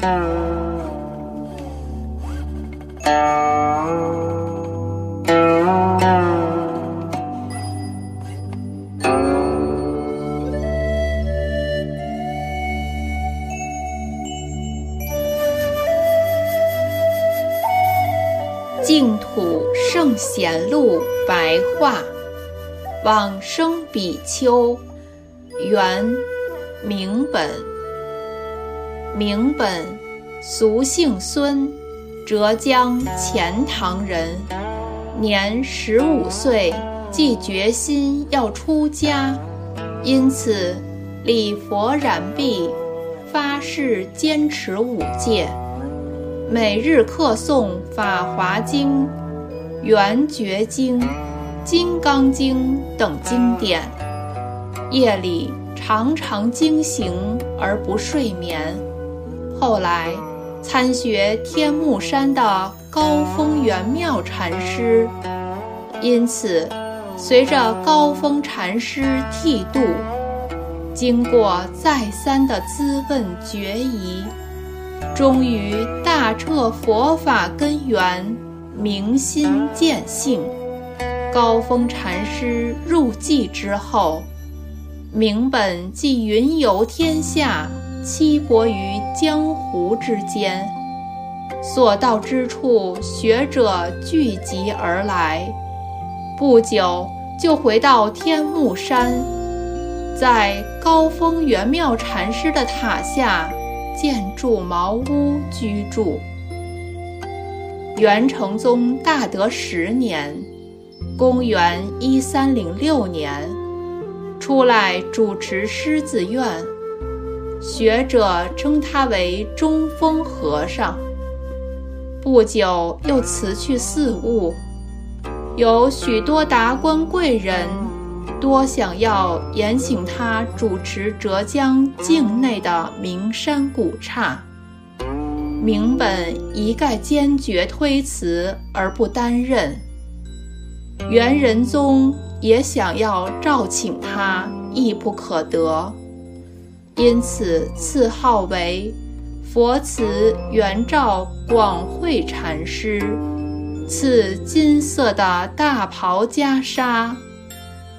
净土圣贤录白话，往生比丘，原明本。明本，俗姓孙，浙江钱塘人。年十五岁，即决心要出家，因此礼佛染臂，发誓坚持五戒。每日课诵《法华经》《圆觉经》《金刚经》等经典，夜里常常惊醒而不睡眠。后来参学天目山的高峰圆妙禅师，因此随着高峰禅师剃度，经过再三的咨问决疑。终于大彻佛法根源，明心见性。高峰禅师入寂之后，明本即云游天下，栖泊于江湖之间，所到之处学者聚集而来。不久就回到天目山，在高峰圆妙禅师的塔下。建筑茅屋居住。元成宗大德十年，公元一三零六年，出来主持狮子院，学者称他为中峰和尚。不久又辞去寺务，有许多达官贵人。多想要延请他主持浙江境内的名山古刹，明本一概坚决推辞而不担任。元仁宗也想要召请他，亦不可得，因此赐号为佛慈元照广慧禅师，赐金色的大袍袈裟。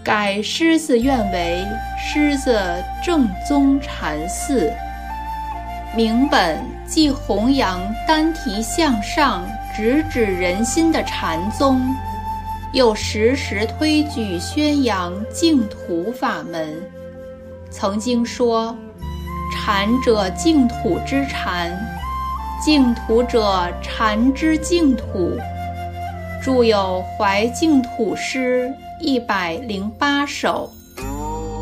改狮子院为狮子正宗禅寺。明本既弘扬单提向上、直指人心的禅宗，又时时推举宣扬净土法门。曾经说：“禅者净土之禅，净土者禅之净土。”著有《怀净土诗》。一百零八首，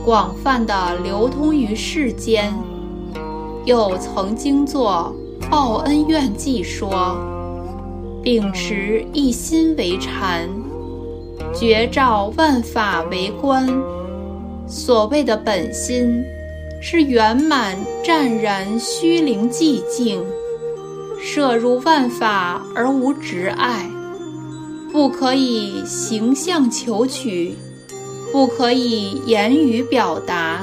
广泛的流通于世间。又曾经作《报恩怨记》，说：秉持一心为禅，觉照万法为观。所谓的本心，是圆满湛然虚灵寂静，摄入万法而无执爱。不可以形象求取，不可以言语表达。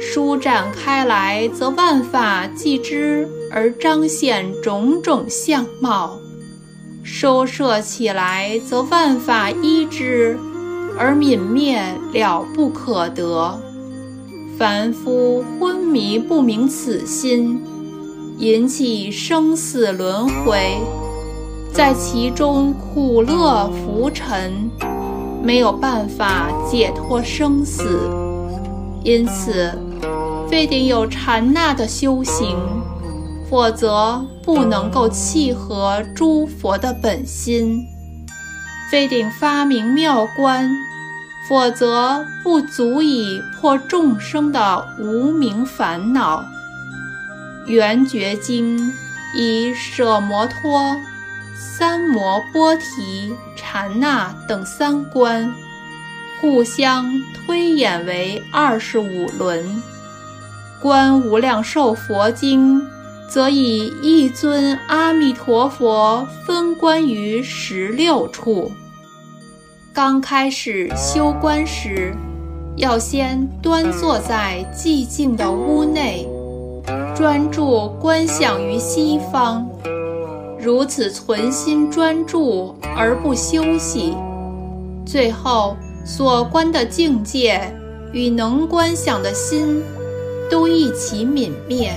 舒展开来，则万法即知而彰显种种相貌；收摄起来，则万法依之而泯灭了不可得。凡夫昏迷不明此心，引起生死轮回。在其中苦乐浮沉，没有办法解脱生死，因此非得有禅那的修行，否则不能够契合诸佛的本心；非得发明妙观，否则不足以破众生的无明烦恼。圆觉经以舍摩托。三摩波提、禅那等三观，互相推演为二十五轮；观无量寿佛经，则以一尊阿弥陀佛分观于十六处。刚开始修观时，要先端坐在寂静的屋内，专注观想于西方，如此存心专注而不休息，最后所观的境界与能观想的心都一起泯灭。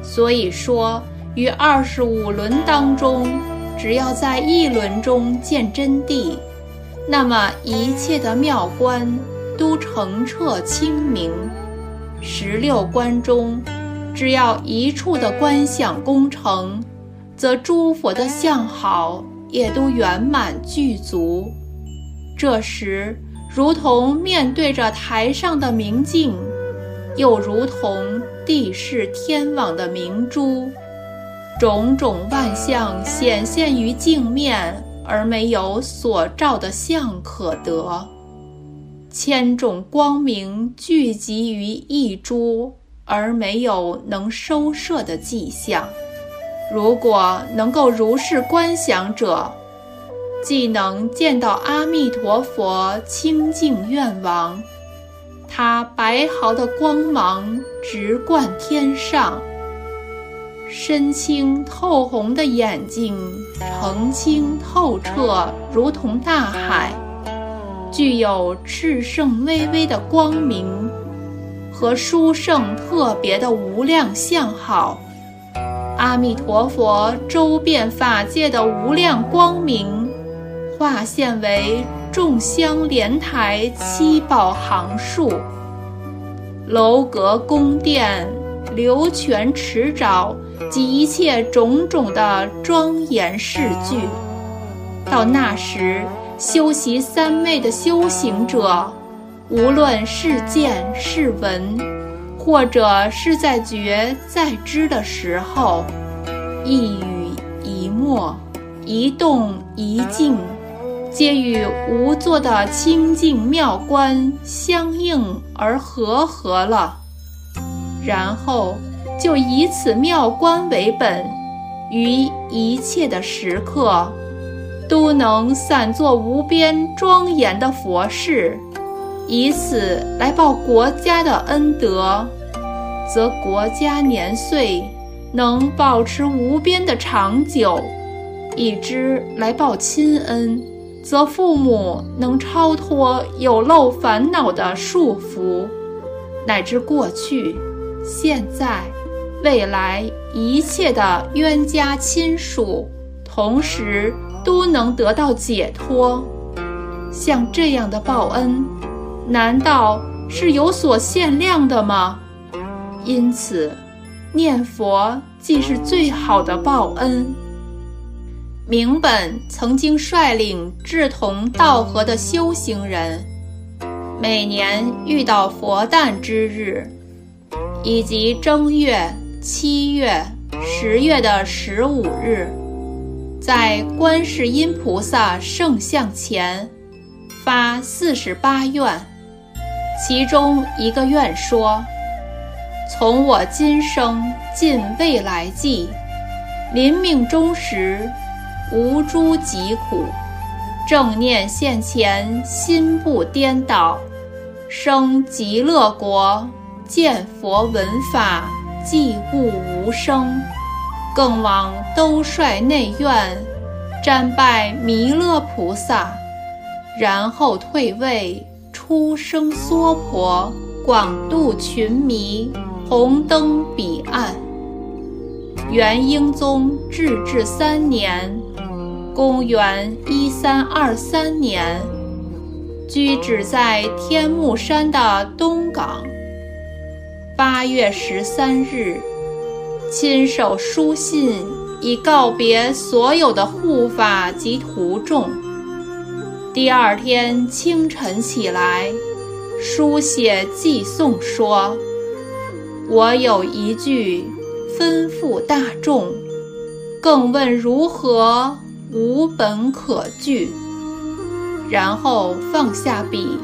所以说，于二十五轮当中，只要在一轮中见真谛，那么一切的妙观都澄澈清明。十六观中，只要一处的观想功成，则诸佛的相好也都圆满具足。这时，如同面对着台上的明镜，又如同地势天网的明珠，种种万象显现于镜面，而没有所照的相可得。千种光明聚集于一株，而没有能收摄的迹象。如果能够如是观想者，既能见到阿弥陀佛清净愿王，他白毫的光芒直贯天上，深清透红的眼睛澄清透彻，如同大海。具有炽盛巍巍的光明和殊胜特别的无量相好，阿弥陀佛周遍法界的无量光明，化现为众香莲台七宝行树、楼阁宫殿、流泉池沼及一切种种的庄严饰具。到那时。修习三昧的修行者，无论是见是闻，或者是在觉在知的时候，一语一默，一动一静，皆与无作的清净妙观相应而和合了。然后就以此妙观为本，于一切的时刻。都能散作无边庄严的佛事，以此来报国家的恩德，则国家年岁能保持无边的长久；以之来报亲恩，则父母能超脱有漏烦恼的束缚，乃至过去、现在、未来一切的冤家亲属，同时。都能得到解脱，像这样的报恩，难道是有所限量的吗？因此，念佛即是最好的报恩。明本曾经率领志同道合的修行人，每年遇到佛诞之日，以及正月、七月、十月的十五日。在观世音菩萨圣像前发四十八愿，其中一个愿说：“从我今生尽未来际，临命终时，无诸疾苦，正念现前，心不颠倒，生极乐国，见佛闻法，寂悟无声。”更往兜率内院，瞻拜弥勒菩萨，然后退位，出生娑婆，广度群迷，红灯彼岸。元英宗至治三年，公元一三二三年，居止在天目山的东港。八月十三日。亲手书信，以告别所有的护法及徒众。第二天清晨起来，书写寄送说：“我有一句吩咐大众，更问如何无本可据。”然后放下笔，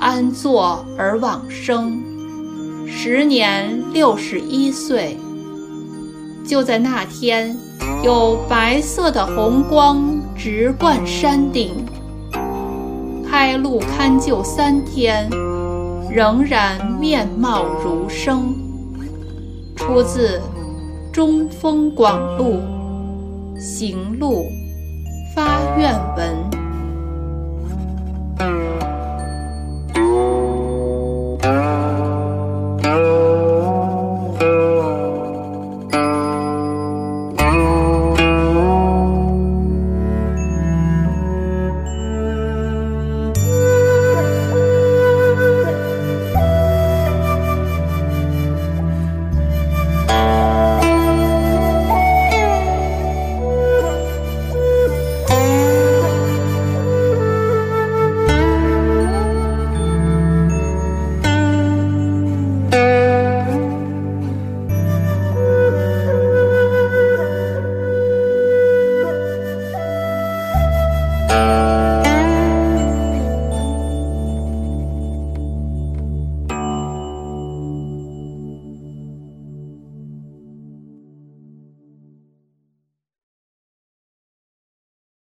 安坐而往生，时年六十一岁。就在那天，有白色的红光直贯山顶，开路堪就三天，仍然面貌如生。出自《中风广录·行路发愿》。